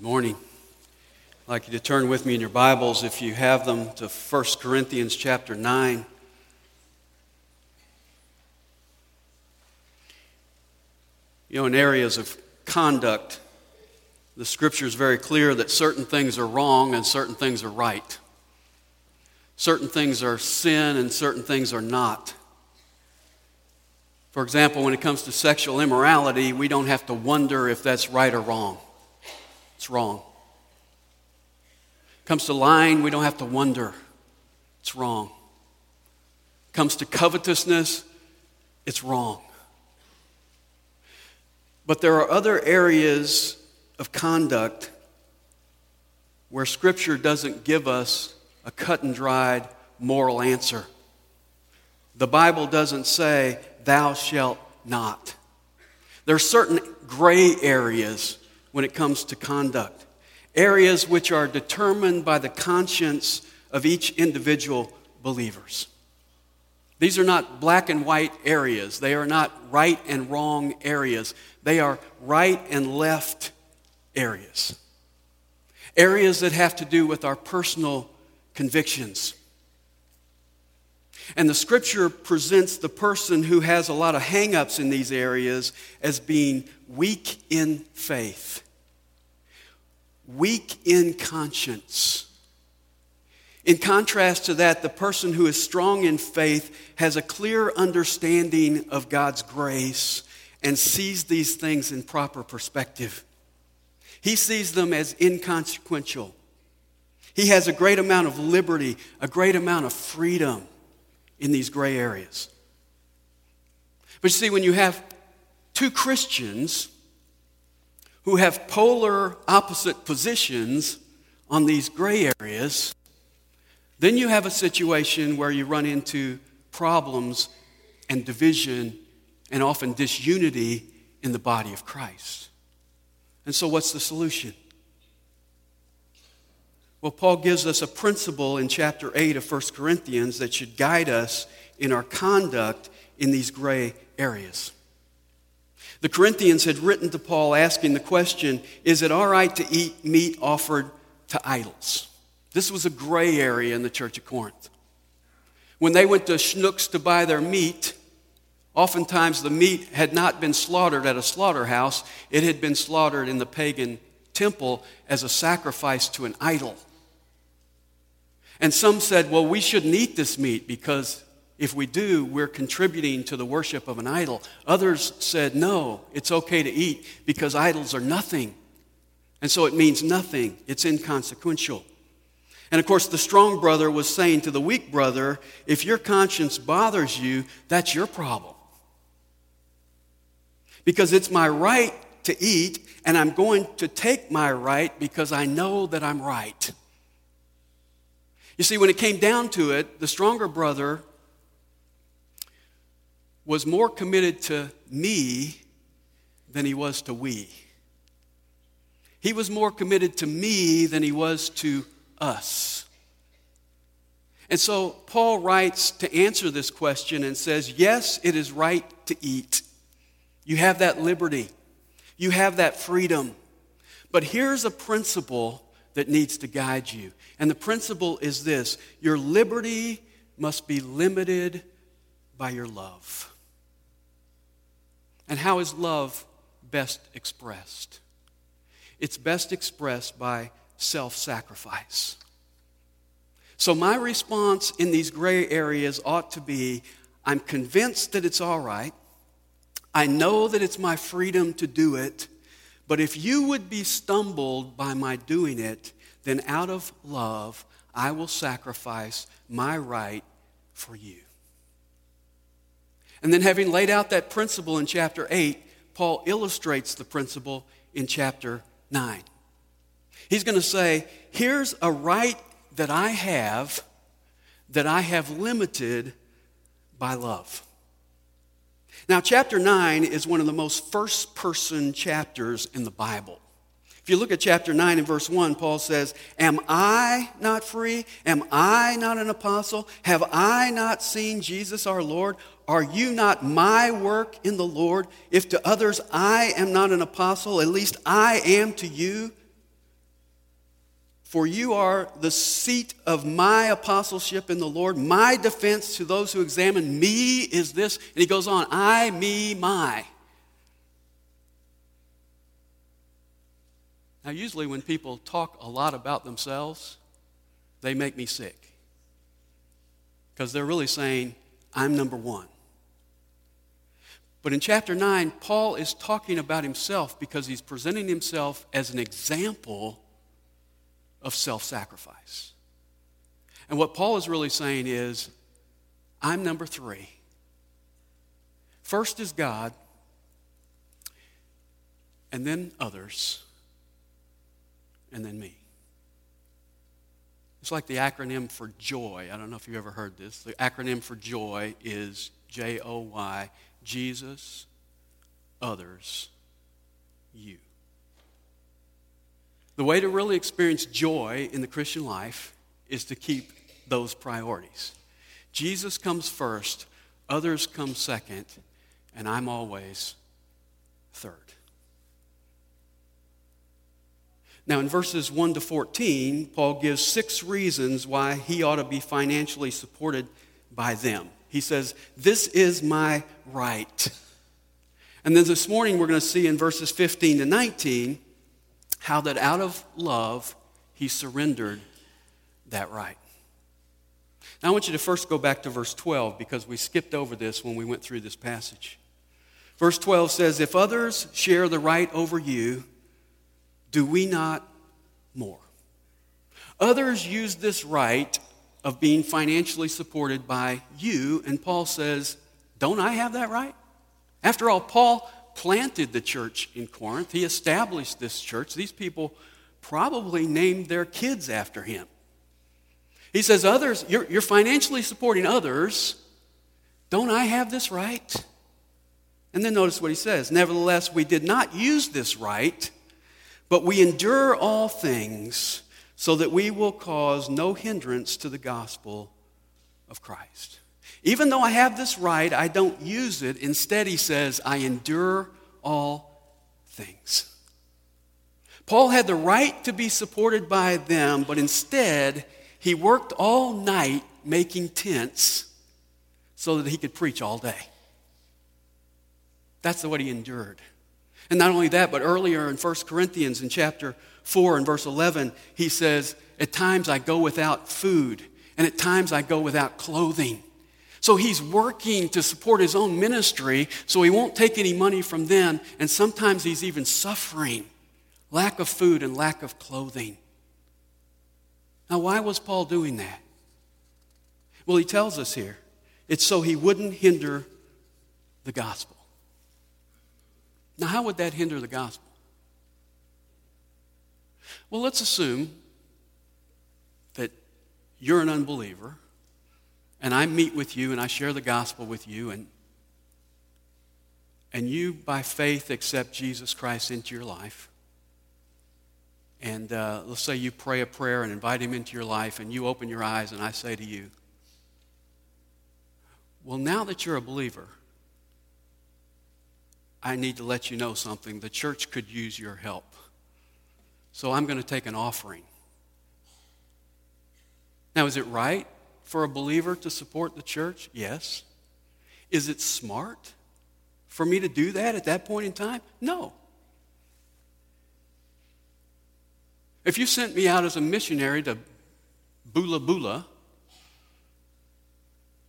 Good morning. I'd like you to turn with me in your Bibles, if you have them, to 1 Corinthians chapter 9. You know, in areas of conduct, the scripture is very clear that certain things are wrong and certain things are right. Certain things are sin and certain things are not. For example, when it comes to sexual immorality, we don't have to wonder if that's right or wrong. It's wrong. Comes to lying, we don't have to wonder. It's wrong. Comes to covetousness, it's wrong. But there are other areas of conduct where Scripture doesn't give us a cut and dried moral answer. The Bible doesn't say, Thou shalt not. There are certain gray areas when it comes to conduct, areas which are determined by the conscience of each individual believers. These are not black and white areas. They are not right and wrong areas. They are right and left areas. Areas that have to do with our personal convictions. And the scripture presents the person who has a lot of hangups in these areas as being weak in faith, weak in conscience. In contrast to that, the person who is strong in faith has a clear understanding of God's grace and sees these things in proper perspective. He sees them as inconsequential. He has a great amount of liberty, a great amount of freedom in these gray areas. But you see, when you have two Christians who have polar opposite positions on these gray areas, then you have a situation where you run into problems and division and often disunity in the body of Christ. And so, what's the solution? Well, Paul gives us a principle in chapter 8 of 1 Corinthians that should guide us in our conduct in these gray areas. The Corinthians had written to Paul asking the question Is it all right to eat meat offered to idols? This was a gray area in the church of Corinth. When they went to Schnucks to buy their meat, oftentimes the meat had not been slaughtered at a slaughterhouse, it had been slaughtered in the pagan temple as a sacrifice to an idol. And some said, well, we shouldn't eat this meat because if we do, we're contributing to the worship of an idol. Others said, no, it's okay to eat because idols are nothing. And so it means nothing, it's inconsequential. And of course, the strong brother was saying to the weak brother, if your conscience bothers you, that's your problem. Because it's my right to eat, and I'm going to take my right because I know that I'm right. You see, when it came down to it, the stronger brother was more committed to me than he was to we. He was more committed to me than he was to us. And so Paul writes to answer this question and says, Yes, it is right to eat. You have that liberty, you have that freedom. But here's a principle that needs to guide you. And the principle is this your liberty must be limited by your love. And how is love best expressed? It's best expressed by self sacrifice. So, my response in these gray areas ought to be I'm convinced that it's all right. I know that it's my freedom to do it. But if you would be stumbled by my doing it, then out of love, I will sacrifice my right for you. And then, having laid out that principle in chapter 8, Paul illustrates the principle in chapter 9. He's going to say, Here's a right that I have that I have limited by love. Now, chapter 9 is one of the most first person chapters in the Bible. If you look at chapter 9 and verse 1, Paul says, Am I not free? Am I not an apostle? Have I not seen Jesus our Lord? Are you not my work in the Lord? If to others I am not an apostle, at least I am to you. For you are the seat of my apostleship in the Lord. My defense to those who examine me is this. And he goes on I, me, my. Now, usually when people talk a lot about themselves, they make me sick. Because they're really saying, I'm number one. But in chapter 9, Paul is talking about himself because he's presenting himself as an example of self sacrifice. And what Paul is really saying is, I'm number three. First is God, and then others, and then me. It's like the acronym for joy. I don't know if you've ever heard this. The acronym for joy is J O Y Jesus, others, you. The way to really experience joy in the Christian life is to keep those priorities. Jesus comes first, others come second, and I'm always third. Now, in verses 1 to 14, Paul gives six reasons why he ought to be financially supported by them. He says, This is my right. And then this morning, we're going to see in verses 15 to 19 how that out of love, he surrendered that right. Now, I want you to first go back to verse 12 because we skipped over this when we went through this passage. Verse 12 says, If others share the right over you, do we not more? Others use this right of being financially supported by you, and Paul says, Don't I have that right? After all, Paul planted the church in Corinth, he established this church. These people probably named their kids after him. He says, Others, you're, you're financially supporting others. Don't I have this right? And then notice what he says Nevertheless, we did not use this right, but we endure all things so that we will cause no hindrance to the gospel of Christ. Even though I have this right, I don't use it. Instead, he says, I endure all things. Paul had the right to be supported by them, but instead, he worked all night making tents so that he could preach all day. That's what he endured. And not only that, but earlier in 1 Corinthians in chapter 4 and verse 11, he says, At times I go without food, and at times I go without clothing. So he's working to support his own ministry so he won't take any money from them, and sometimes he's even suffering lack of food and lack of clothing. Now, why was Paul doing that? Well, he tells us here it's so he wouldn't hinder the gospel. Now, how would that hinder the gospel? Well, let's assume that you're an unbeliever and I meet with you and I share the gospel with you and and you by faith accept Jesus Christ into your life and uh, let's say you pray a prayer and invite him into your life, and you open your eyes, and I say to you, Well, now that you're a believer, I need to let you know something. The church could use your help. So I'm going to take an offering. Now, is it right for a believer to support the church? Yes. Is it smart for me to do that at that point in time? No. If you sent me out as a missionary to Bula Bula,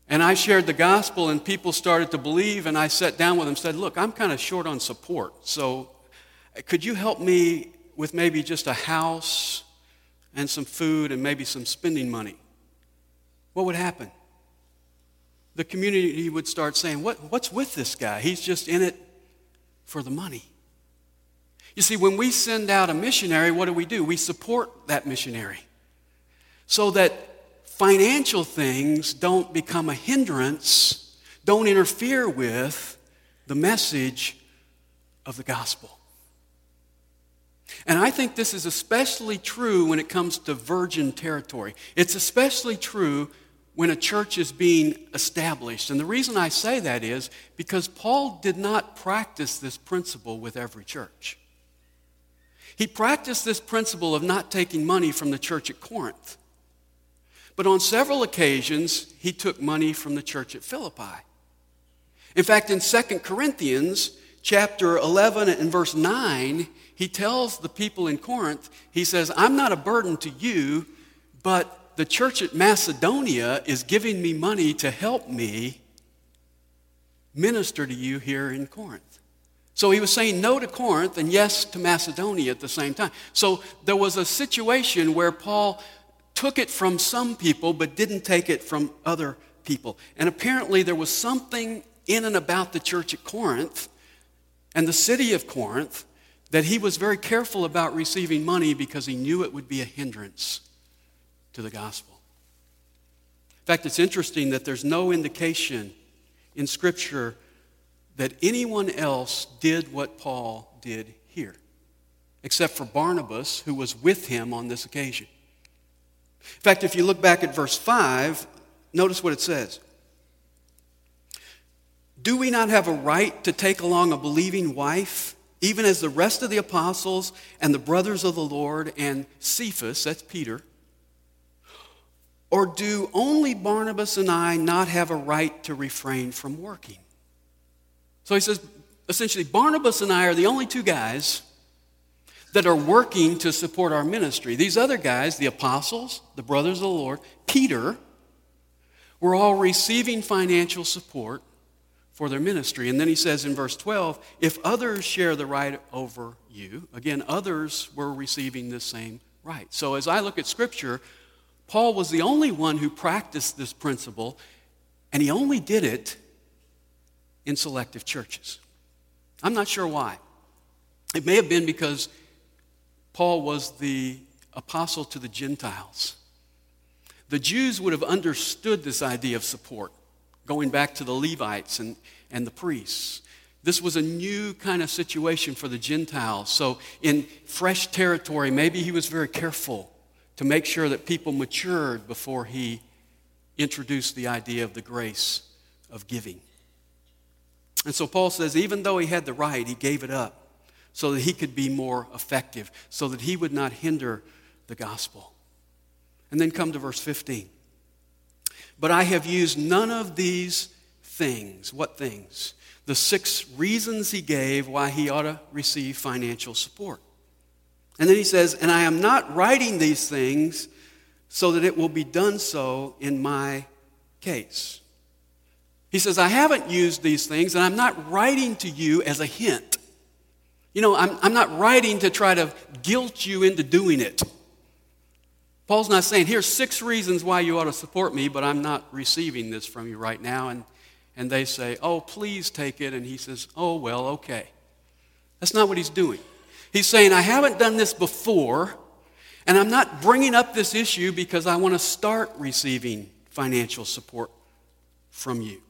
and I shared the gospel and people started to believe, and I sat down with them and said, Look, I'm kind of short on support, so uh, could you help me with maybe just a house and some food and maybe some spending money? What would happen? The community would start saying, what, What's with this guy? He's just in it for the money. You see, when we send out a missionary, what do we do? We support that missionary so that financial things don't become a hindrance, don't interfere with the message of the gospel. And I think this is especially true when it comes to virgin territory. It's especially true when a church is being established. And the reason I say that is because Paul did not practice this principle with every church. He practiced this principle of not taking money from the church at Corinth. But on several occasions, he took money from the church at Philippi. In fact, in 2 Corinthians chapter 11 and verse 9, he tells the people in Corinth, he says, I'm not a burden to you, but the church at Macedonia is giving me money to help me minister to you here in Corinth. So he was saying no to Corinth and yes to Macedonia at the same time. So there was a situation where Paul took it from some people but didn't take it from other people. And apparently there was something in and about the church at Corinth and the city of Corinth that he was very careful about receiving money because he knew it would be a hindrance to the gospel. In fact, it's interesting that there's no indication in Scripture that anyone else did what Paul did here, except for Barnabas, who was with him on this occasion. In fact, if you look back at verse 5, notice what it says. Do we not have a right to take along a believing wife, even as the rest of the apostles and the brothers of the Lord and Cephas, that's Peter? Or do only Barnabas and I not have a right to refrain from working? So he says, essentially, Barnabas and I are the only two guys that are working to support our ministry. These other guys, the apostles, the brothers of the Lord, Peter, were all receiving financial support for their ministry. And then he says in verse 12, if others share the right over you, again, others were receiving the same right. So as I look at Scripture, Paul was the only one who practiced this principle, and he only did it in selective churches. I'm not sure why. It may have been because Paul was the apostle to the Gentiles. The Jews would have understood this idea of support, going back to the Levites and, and the priests. This was a new kind of situation for the Gentiles. So, in fresh territory, maybe he was very careful to make sure that people matured before he introduced the idea of the grace of giving. And so Paul says, even though he had the right, he gave it up so that he could be more effective, so that he would not hinder the gospel. And then come to verse 15. But I have used none of these things. What things? The six reasons he gave why he ought to receive financial support. And then he says, And I am not writing these things so that it will be done so in my case. He says, I haven't used these things, and I'm not writing to you as a hint. You know, I'm, I'm not writing to try to guilt you into doing it. Paul's not saying, here's six reasons why you ought to support me, but I'm not receiving this from you right now. And, and they say, oh, please take it. And he says, oh, well, okay. That's not what he's doing. He's saying, I haven't done this before, and I'm not bringing up this issue because I want to start receiving financial support from you.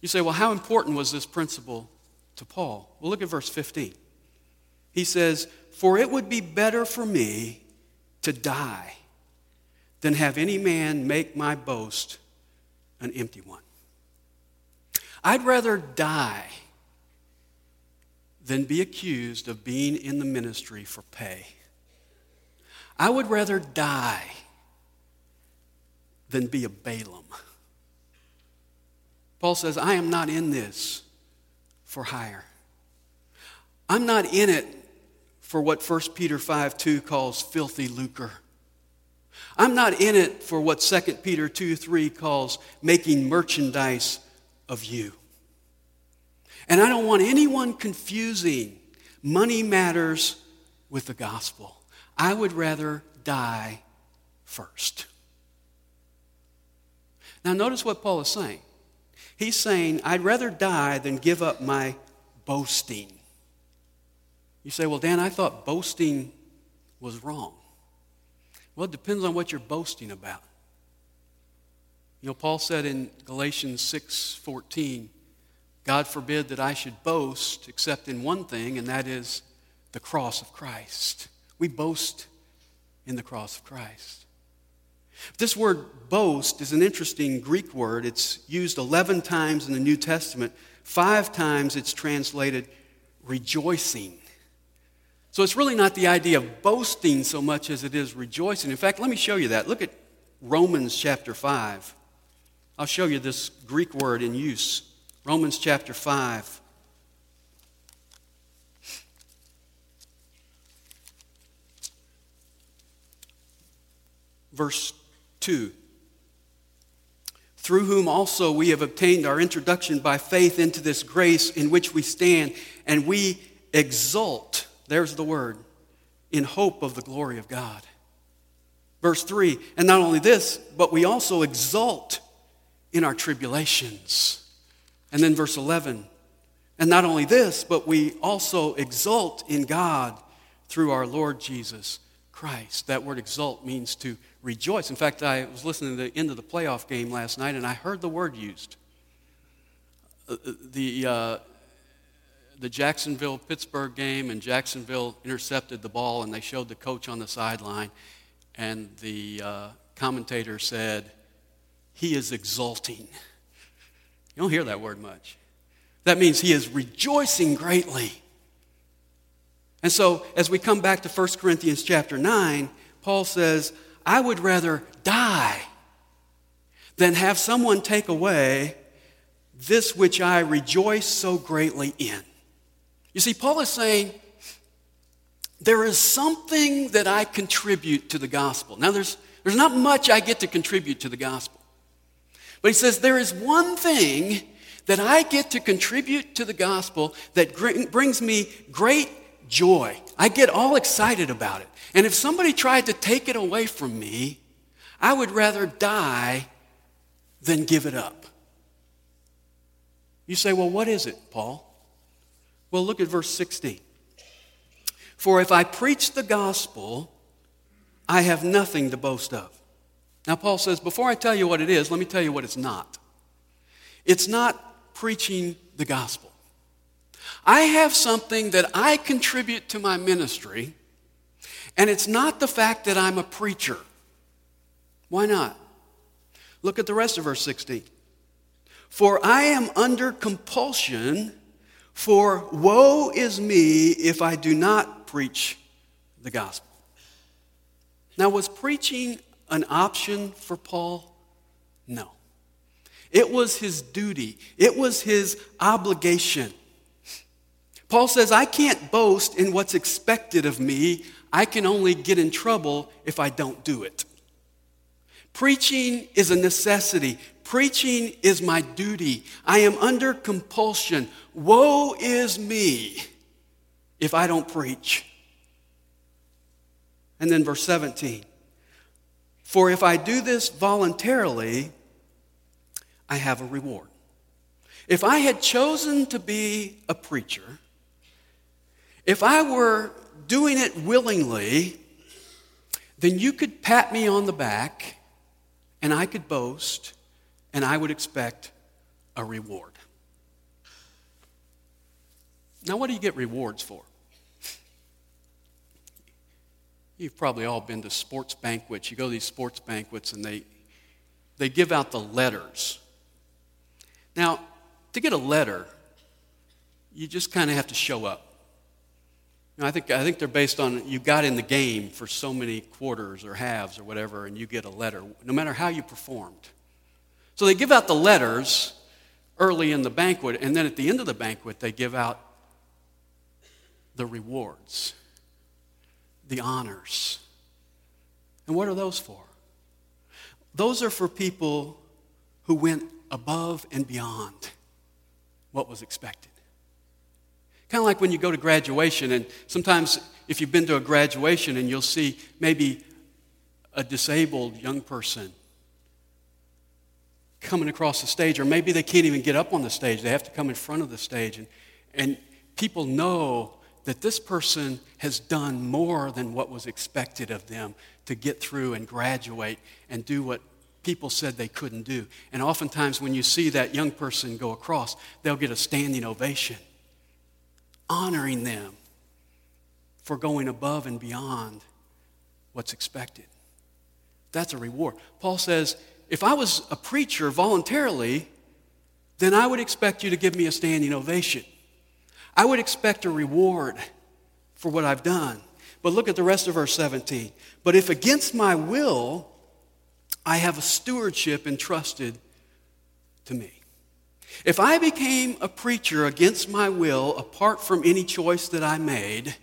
You say, well, how important was this principle to Paul? Well, look at verse 15. He says, For it would be better for me to die than have any man make my boast an empty one. I'd rather die than be accused of being in the ministry for pay. I would rather die than be a Balaam. Paul says, I am not in this for hire. I'm not in it for what 1 Peter 5 2 calls filthy lucre. I'm not in it for what 2 Peter 2 3 calls making merchandise of you. And I don't want anyone confusing money matters with the gospel. I would rather die first. Now, notice what Paul is saying. He's saying, I'd rather die than give up my boasting. You say, well, Dan, I thought boasting was wrong. Well, it depends on what you're boasting about. You know, Paul said in Galatians 6:14, God forbid that I should boast except in one thing, and that is the cross of Christ. We boast in the cross of Christ. This word boast is an interesting Greek word. It's used 11 times in the New Testament. Five times it's translated rejoicing. So it's really not the idea of boasting so much as it is rejoicing. In fact, let me show you that. Look at Romans chapter 5. I'll show you this Greek word in use. Romans chapter 5. Verse 2 through whom also we have obtained our introduction by faith into this grace in which we stand, and we exult, there's the word, in hope of the glory of God. Verse 3 And not only this, but we also exult in our tribulations. And then verse 11 And not only this, but we also exult in God through our Lord Jesus Christ. That word exult means to rejoice. In fact, I was listening to the end of the playoff game last night and I heard the word used. Uh, uh, the, uh, the Jacksonville Pittsburgh game, and Jacksonville intercepted the ball, and they showed the coach on the sideline, and the uh, commentator said, He is exulting. You don't hear that word much. That means he is rejoicing greatly. And so, as we come back to 1 Corinthians chapter 9, Paul says, I would rather die than have someone take away this which I rejoice so greatly in. You see, Paul is saying, there is something that I contribute to the gospel. Now, there's, there's not much I get to contribute to the gospel. But he says, there is one thing that I get to contribute to the gospel that brings me great joy. I get all excited about it. And if somebody tried to take it away from me, I would rather die than give it up. You say, well, what is it, Paul? Well, look at verse 16. For if I preach the gospel, I have nothing to boast of. Now, Paul says, before I tell you what it is, let me tell you what it's not. It's not preaching the gospel. I have something that I contribute to my ministry, and it's not the fact that I'm a preacher. Why not? Look at the rest of verse 16. For I am under compulsion, for woe is me if I do not preach the gospel. Now, was preaching an option for Paul? No. It was his duty, it was his obligation. Paul says, I can't boast in what's expected of me. I can only get in trouble if I don't do it. Preaching is a necessity. Preaching is my duty. I am under compulsion. Woe is me if I don't preach. And then verse 17 For if I do this voluntarily, I have a reward. If I had chosen to be a preacher, if I were doing it willingly, then you could pat me on the back and I could boast and I would expect a reward. Now, what do you get rewards for? You've probably all been to sports banquets. You go to these sports banquets and they, they give out the letters. Now, to get a letter, you just kind of have to show up. You know, I, think, I think they're based on you got in the game for so many quarters or halves or whatever, and you get a letter, no matter how you performed. So they give out the letters early in the banquet, and then at the end of the banquet, they give out the rewards, the honors. And what are those for? Those are for people who went above and beyond what was expected. Kind of like when you go to graduation, and sometimes if you've been to a graduation and you'll see maybe a disabled young person coming across the stage, or maybe they can't even get up on the stage, they have to come in front of the stage, and, and people know that this person has done more than what was expected of them to get through and graduate and do what people said they couldn't do. And oftentimes, when you see that young person go across, they'll get a standing ovation honoring them for going above and beyond what's expected. That's a reward. Paul says, if I was a preacher voluntarily, then I would expect you to give me a standing ovation. I would expect a reward for what I've done. But look at the rest of verse 17. But if against my will, I have a stewardship entrusted to me. If I became a preacher against my will, apart from any choice that I made,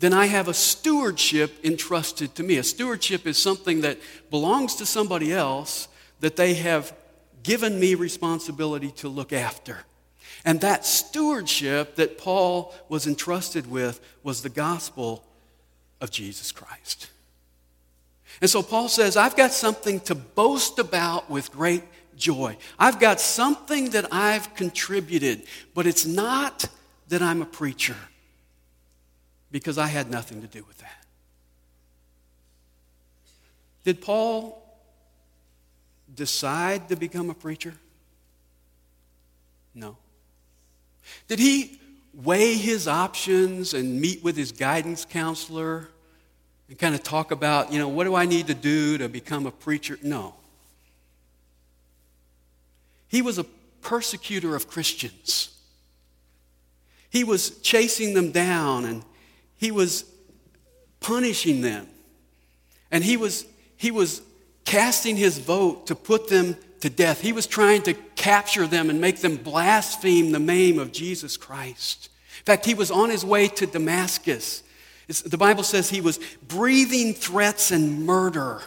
then I have a stewardship entrusted to me. A stewardship is something that belongs to somebody else that they have given me responsibility to look after. And that stewardship that Paul was entrusted with was the gospel of Jesus Christ. And so Paul says, I've got something to boast about with great joy. I've got something that I've contributed, but it's not that I'm a preacher because I had nothing to do with that. Did Paul decide to become a preacher? No. Did he weigh his options and meet with his guidance counselor and kind of talk about, you know, what do I need to do to become a preacher? No. He was a persecutor of Christians. He was chasing them down and he was punishing them. And he was, he was casting his vote to put them to death. He was trying to capture them and make them blaspheme the name of Jesus Christ. In fact, he was on his way to Damascus. It's, the Bible says he was breathing threats and murder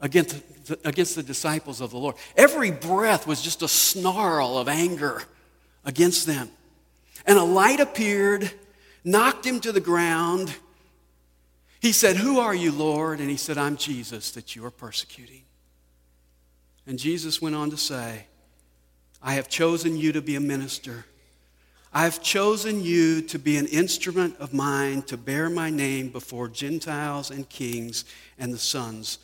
against the, against the disciples of the Lord. Every breath was just a snarl of anger against them. And a light appeared, knocked him to the ground. He said, Who are you, Lord? And he said, I'm Jesus that you are persecuting. And Jesus went on to say, I have chosen you to be a minister. I've chosen you to be an instrument of mine to bear my name before Gentiles and kings and the sons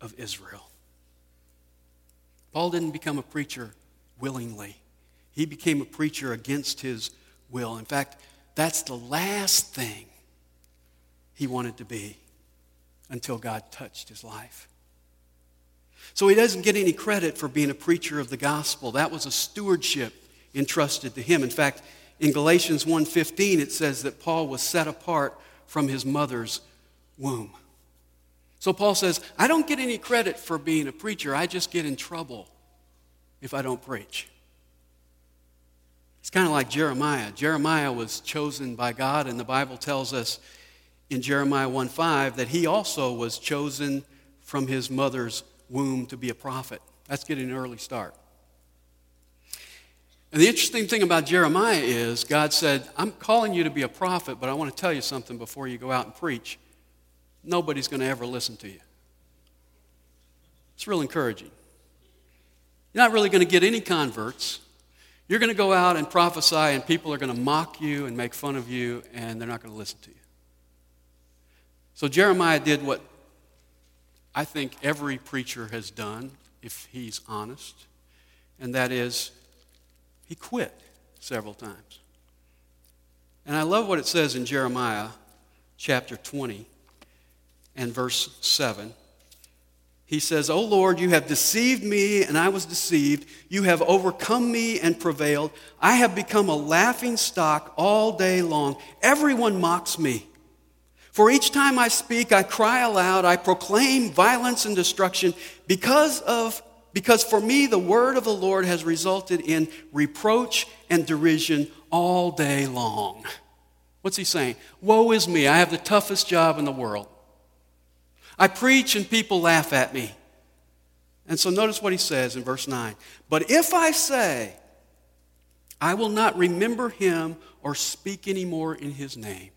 of Israel. Paul didn't become a preacher willingly, he became a preacher against his will. In fact, that's the last thing he wanted to be until God touched his life. So he doesn't get any credit for being a preacher of the gospel. That was a stewardship entrusted to him. In fact, in Galatians 1:15 it says that Paul was set apart from his mother's womb. So Paul says, I don't get any credit for being a preacher. I just get in trouble if I don't preach. It's kind of like Jeremiah. Jeremiah was chosen by God, and the Bible tells us in Jeremiah 1:5 that he also was chosen from his mother's womb to be a prophet. That's getting an early start. And the interesting thing about Jeremiah is God said, I'm calling you to be a prophet, but I want to tell you something before you go out and preach. Nobody's going to ever listen to you. It's real encouraging. You're not really going to get any converts. You're going to go out and prophesy, and people are going to mock you and make fun of you, and they're not going to listen to you. So Jeremiah did what I think every preacher has done, if he's honest, and that is he quit several times. And I love what it says in Jeremiah chapter 20 and verse 7. He says, O Lord, you have deceived me, and I was deceived. You have overcome me and prevailed. I have become a laughing stock all day long. Everyone mocks me. For each time I speak, I cry aloud, I proclaim violence and destruction because of because for me the word of the Lord has resulted in reproach and derision all day long. What's he saying? Woe is me, I have the toughest job in the world. I preach and people laugh at me. And so notice what he says in verse 9. But if I say, I will not remember him or speak anymore in his name,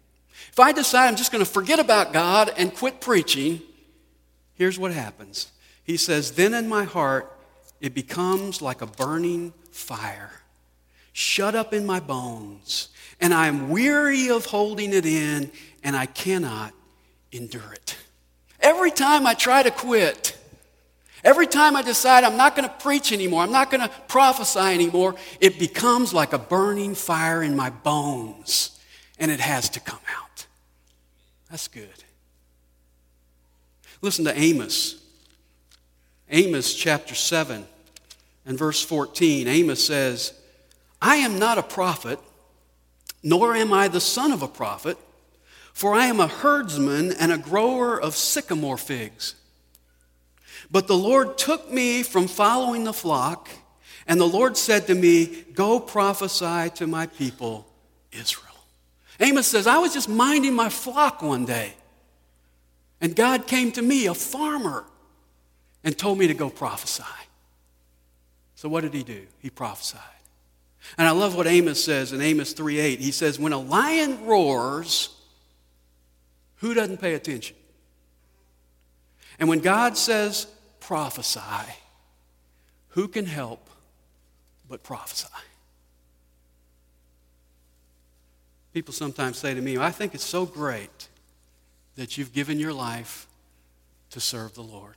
if I decide I'm just going to forget about God and quit preaching, here's what happens. He says, Then in my heart it becomes like a burning fire, shut up in my bones, and I am weary of holding it in, and I cannot endure it. Every time I try to quit, every time I decide I'm not going to preach anymore, I'm not going to prophesy anymore, it becomes like a burning fire in my bones, and it has to come out. That's good. Listen to Amos. Amos chapter 7 and verse 14. Amos says, I am not a prophet, nor am I the son of a prophet, For I am a herdsman and a grower of sycamore figs. But the Lord took me from following the flock, and the Lord said to me, Go prophesy to my people, Israel. Amos says, I was just minding my flock one day, and God came to me, a farmer, and told me to go prophesy. So what did he do? He prophesied. And I love what Amos says in Amos 3:8. He says, When a lion roars, who doesn't pay attention? And when God says prophesy, who can help but prophesy? People sometimes say to me, I think it's so great that you've given your life to serve the Lord.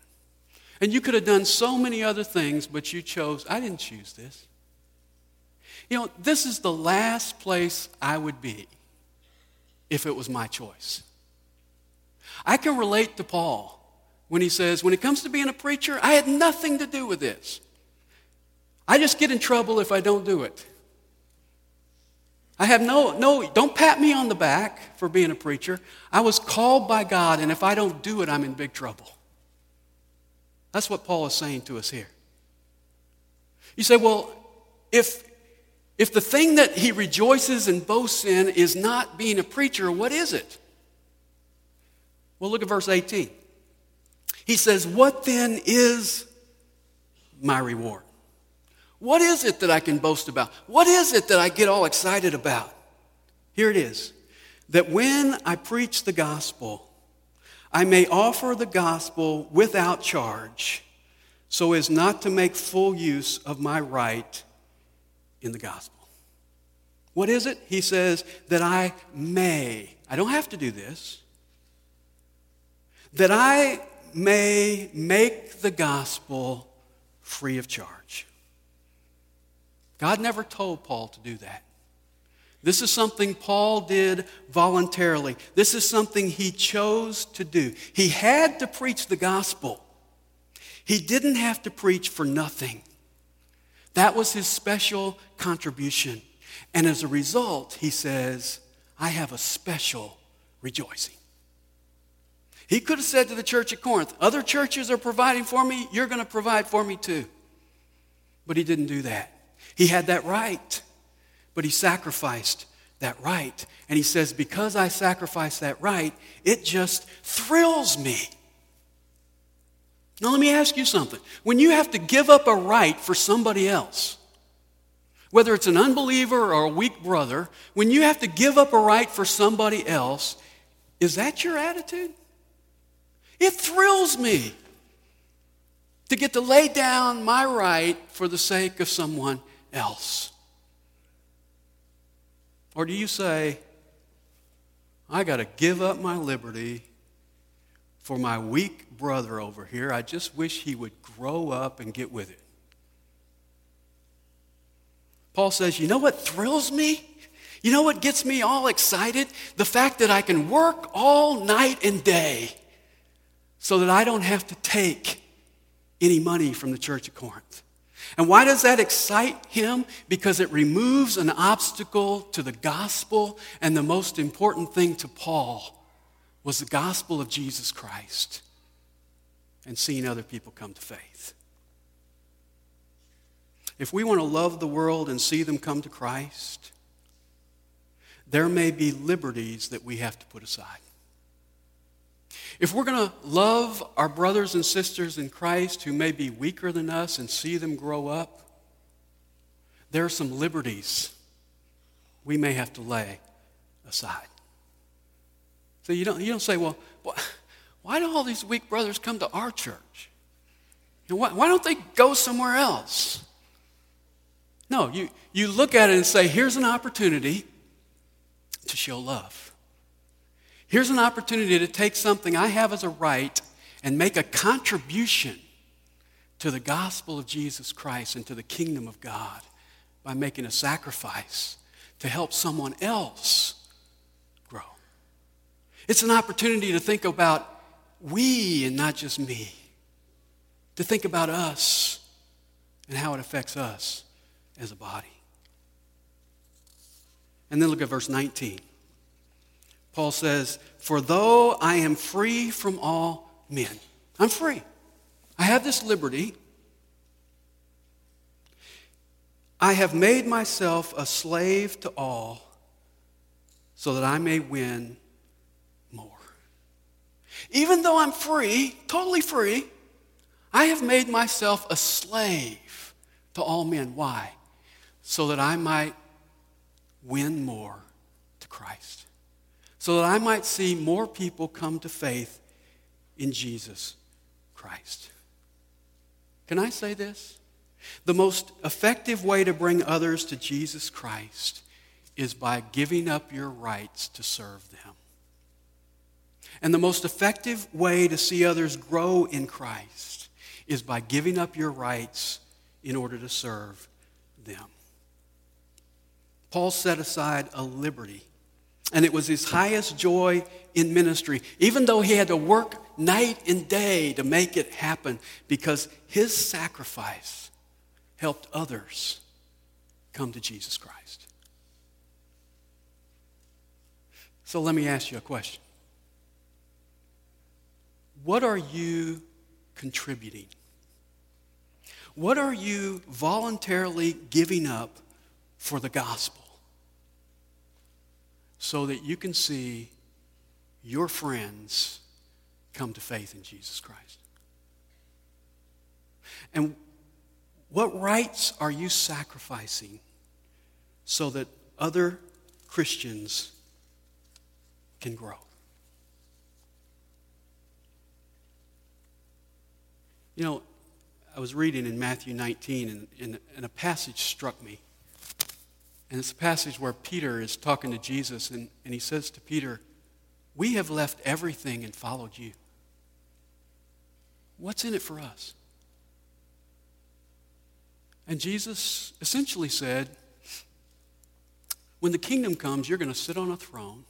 And you could have done so many other things, but you chose, I didn't choose this. You know, this is the last place I would be if it was my choice. I can relate to Paul when he says, when it comes to being a preacher, I had nothing to do with this. I just get in trouble if I don't do it. I have no, no, don't pat me on the back for being a preacher. I was called by God, and if I don't do it, I'm in big trouble. That's what Paul is saying to us here. You say, well, if, if the thing that he rejoices and boasts in is not being a preacher, what is it? Well, look at verse 18. He says, What then is my reward? What is it that I can boast about? What is it that I get all excited about? Here it is that when I preach the gospel, I may offer the gospel without charge so as not to make full use of my right in the gospel. What is it? He says that I may. I don't have to do this that I may make the gospel free of charge. God never told Paul to do that. This is something Paul did voluntarily. This is something he chose to do. He had to preach the gospel. He didn't have to preach for nothing. That was his special contribution. And as a result, he says, I have a special rejoicing. He could have said to the church at Corinth, Other churches are providing for me, you're going to provide for me too. But he didn't do that. He had that right, but he sacrificed that right. And he says, Because I sacrificed that right, it just thrills me. Now, let me ask you something. When you have to give up a right for somebody else, whether it's an unbeliever or a weak brother, when you have to give up a right for somebody else, is that your attitude? It thrills me to get to lay down my right for the sake of someone else. Or do you say, I got to give up my liberty for my weak brother over here? I just wish he would grow up and get with it. Paul says, You know what thrills me? You know what gets me all excited? The fact that I can work all night and day so that I don't have to take any money from the church of Corinth. And why does that excite him? Because it removes an obstacle to the gospel, and the most important thing to Paul was the gospel of Jesus Christ and seeing other people come to faith. If we want to love the world and see them come to Christ, there may be liberties that we have to put aside. If we're going to love our brothers and sisters in Christ who may be weaker than us and see them grow up, there are some liberties we may have to lay aside. So you don't, you don't say, well, why do all these weak brothers come to our church? You know, why, why don't they go somewhere else? No, you, you look at it and say, here's an opportunity to show love. Here's an opportunity to take something I have as a right and make a contribution to the gospel of Jesus Christ and to the kingdom of God by making a sacrifice to help someone else grow. It's an opportunity to think about we and not just me, to think about us and how it affects us as a body. And then look at verse 19. Paul says, For though I am free from all men, I'm free. I have this liberty. I have made myself a slave to all so that I may win more. Even though I'm free, totally free, I have made myself a slave to all men. Why? So that I might win more to Christ. So that I might see more people come to faith in Jesus Christ. Can I say this? The most effective way to bring others to Jesus Christ is by giving up your rights to serve them. And the most effective way to see others grow in Christ is by giving up your rights in order to serve them. Paul set aside a liberty, and it was his highest joy in ministry, even though he had to work night and day to make it happen, because his sacrifice helped others come to Jesus Christ. So let me ask you a question. What are you contributing? What are you voluntarily giving up for the gospel so that you can see your friends come to faith in Jesus Christ? And what rights are you sacrificing so that other Christians can grow? You know, I was reading in Matthew 19, and, and, and, a passage struck me. And it's a passage where Peter is talking to Jesus, and, and he says to Peter, We have left everything and followed you. What's in it for us? And Jesus essentially said, When the kingdom comes, you're going to sit on a throne.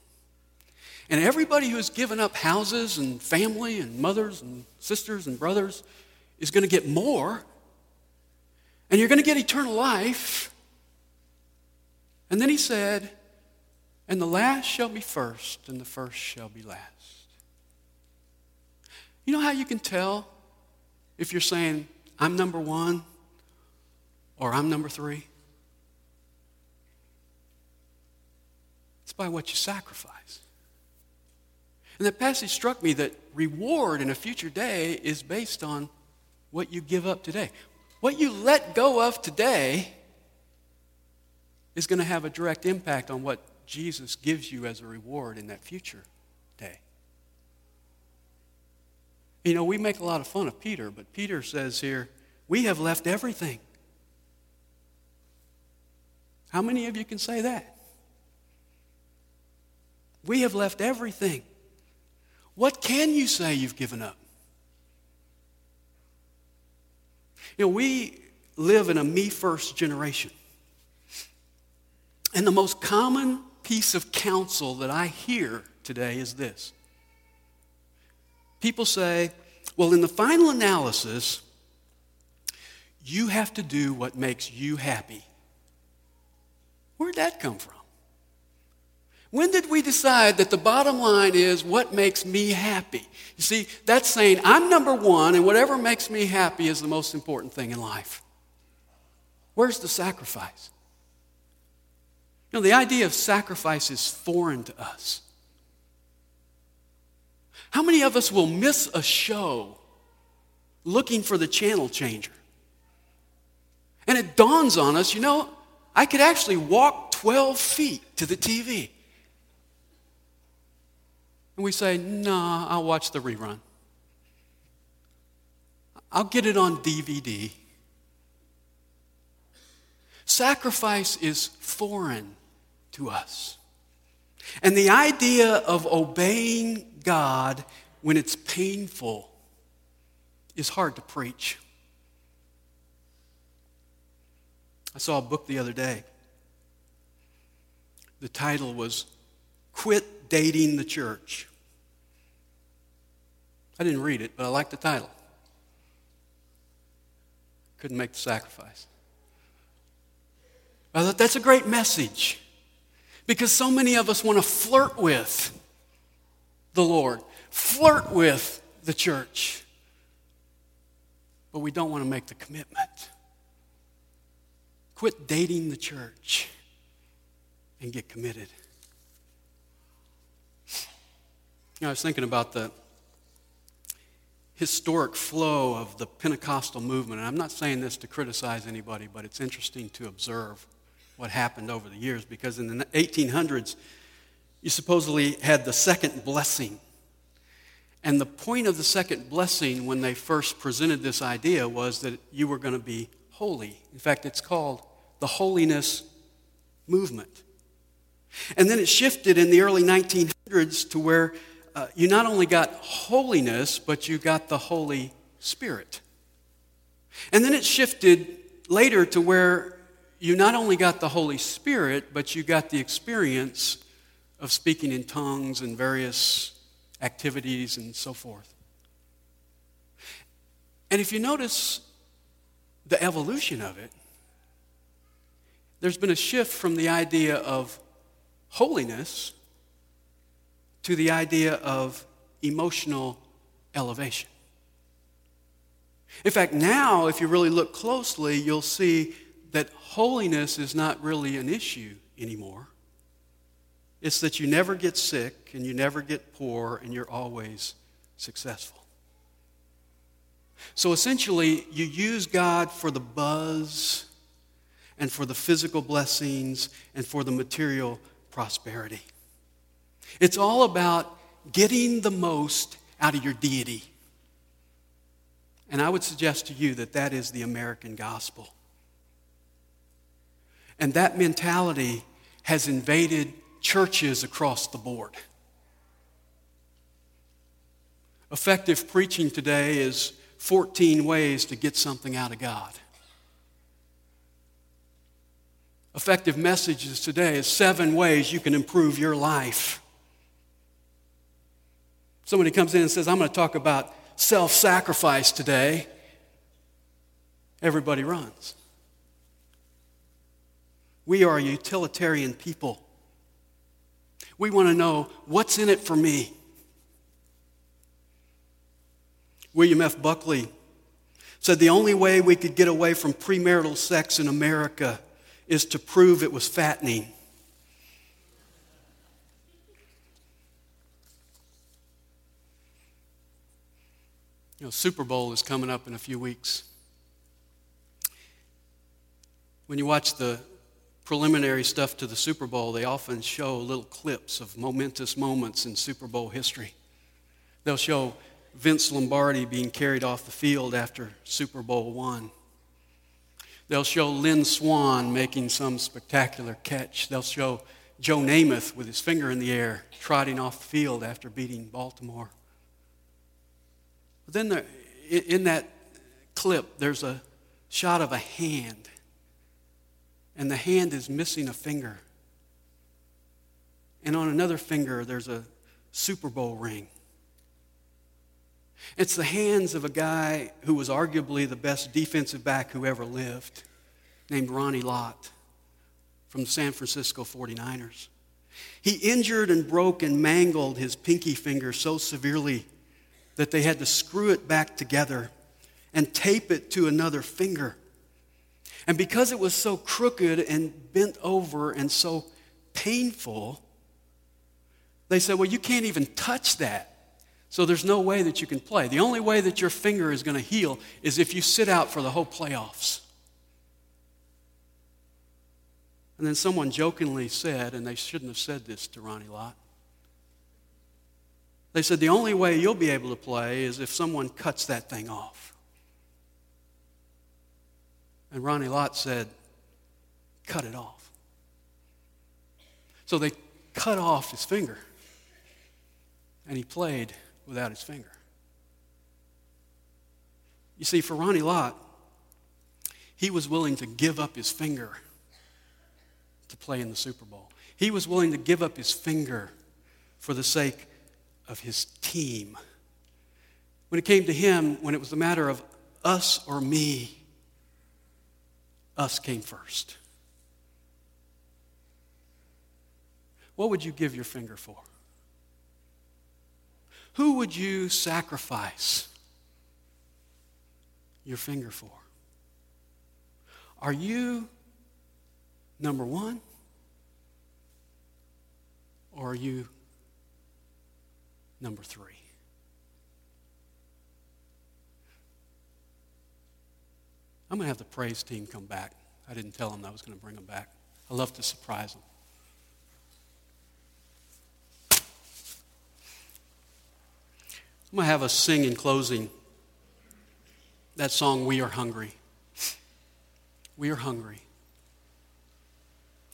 And everybody who has given up houses and family and mothers and sisters and brothers is going to get more. And you're going to get eternal life. And then he said, And the last shall be first, and the first shall be last. You know how you can tell if you're saying, I'm number one or I'm number three? It's by what you sacrifice. And that passage struck me that reward in a future day is based on what you give up today. What you let go of today is going to have a direct impact on what Jesus gives you as a reward in that future day. You know, we make a lot of fun of Peter, but Peter says here, we have left everything. How many of you can say that? We have left everything. What can you say you've given up? You know, we live in a me first generation. And the most common piece of counsel that I hear today is this people say, well, in the final analysis, you have to do what makes you happy. Where'd that come from? When did we decide that the bottom line is what makes me happy? You see, that's saying I'm number one and whatever makes me happy is the most important thing in life. Where's the sacrifice? You know, the idea of sacrifice is foreign to us. How many of us will miss a show looking for the channel changer? And it dawns on us, you know, I could actually walk 12 feet to the TV. And we say, nah, I'll watch the rerun. I'll get it on DVD. Sacrifice is foreign to us. And the idea of obeying God when it's painful is hard to preach. I saw a book the other day. The title was Quit Dating the Church. I didn't read it, but I liked the title. Couldn't make the sacrifice. I thought that's a great message because so many of us want to flirt with the Lord, flirt with the church, but we don't want to make the commitment. Quit dating the church and get committed. You know, I was thinking about the historic flow of the Pentecostal movement. And I'm not saying this to criticize anybody, but it's interesting to observe what happened over the years because in the 1800s, you supposedly had the second blessing. And the point of the second blessing when they first presented this idea was that you were going to be holy. In fact, it's called the holiness movement. And then it shifted in the early 1900s to where uh, you not only got holiness, but you got the Holy Spirit. And then it shifted later to where you not only got the Holy Spirit, but you got the experience of speaking in tongues and various activities and so forth. And if you notice the evolution of it, there's been a shift from the idea of holiness to the idea of emotional elevation. In fact, now, if you really look closely, you'll see that holiness is not really an issue anymore. It's that you never get sick and you never get poor and you're always successful. So essentially, you use God for the buzz and for the physical blessings and for the material prosperity. It's all about getting the most out of your deity. And I would suggest to you that that is the American gospel. And that mentality has invaded churches across the board. Effective preaching today is 14 ways to get something out of God. Effective messages today is seven ways you can improve your life. Somebody comes in and says, I'm going to talk about self sacrifice today. Everybody runs. We are a utilitarian people. We want to know what's in it for me. William F. Buckley said the only way we could get away from premarital sex in America is to prove it was fattening. You know, Super Bowl is coming up in a few weeks. When you watch the preliminary stuff to the Super Bowl, they often show little clips of momentous moments in Super Bowl history. They'll show Vince Lombardi being carried off the field after Super Bowl one. They'll show Lynn Swann making some spectacular catch. They'll show Joe Namath with his finger in the air trotting off the field after beating Baltimore. But then there, in that clip, there's a shot of a hand, and the hand is missing a finger. And on another finger, there's a Super Bowl ring. It's the hands of a guy who was arguably the best defensive back who ever lived, named Ronnie Lott from the San Francisco 49ers. He injured and broke and mangled his pinky finger so severely that they had to screw it back together and tape it to another finger. And because it was so crooked and bent over and so painful, they said, Well, you can't even touch that. So there's no way that you can play. The only way that your finger is going to heal is if you sit out for the whole playoffs. And then someone jokingly said, and they shouldn't have said this to Ronnie Lott, they said the only way you'll be able to play is if someone cuts that thing off. And Ronnie Lott said, cut it off. So they cut off his finger, and he played without his finger. You see, for Ronnie Lott, he was willing to give up his finger to play in the Super Bowl. He was willing to give up his finger for the sake of his team. When it came to him, when it was a matter of us or me, us came first. What would you give your finger for? Who would you sacrifice your finger for? Are you number one? Or are you number three? I'm going to have the praise team come back. I didn't tell them I was going to bring them back. I love to surprise them. I'm going to have us sing in closing that song, We Are Hungry. We are hungry.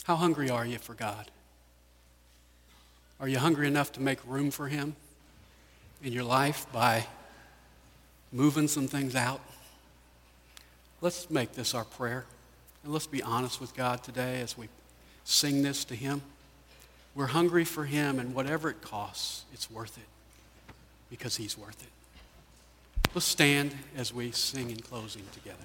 How hungry are you for God? Are you hungry enough to make room for Him in your life by moving some things out? Let's make this our prayer. And let's be honest with God today as we sing this to Him. We're hungry for Him, and whatever it costs, it's worth it because He's worth it. Let's stand as we sing in closing together.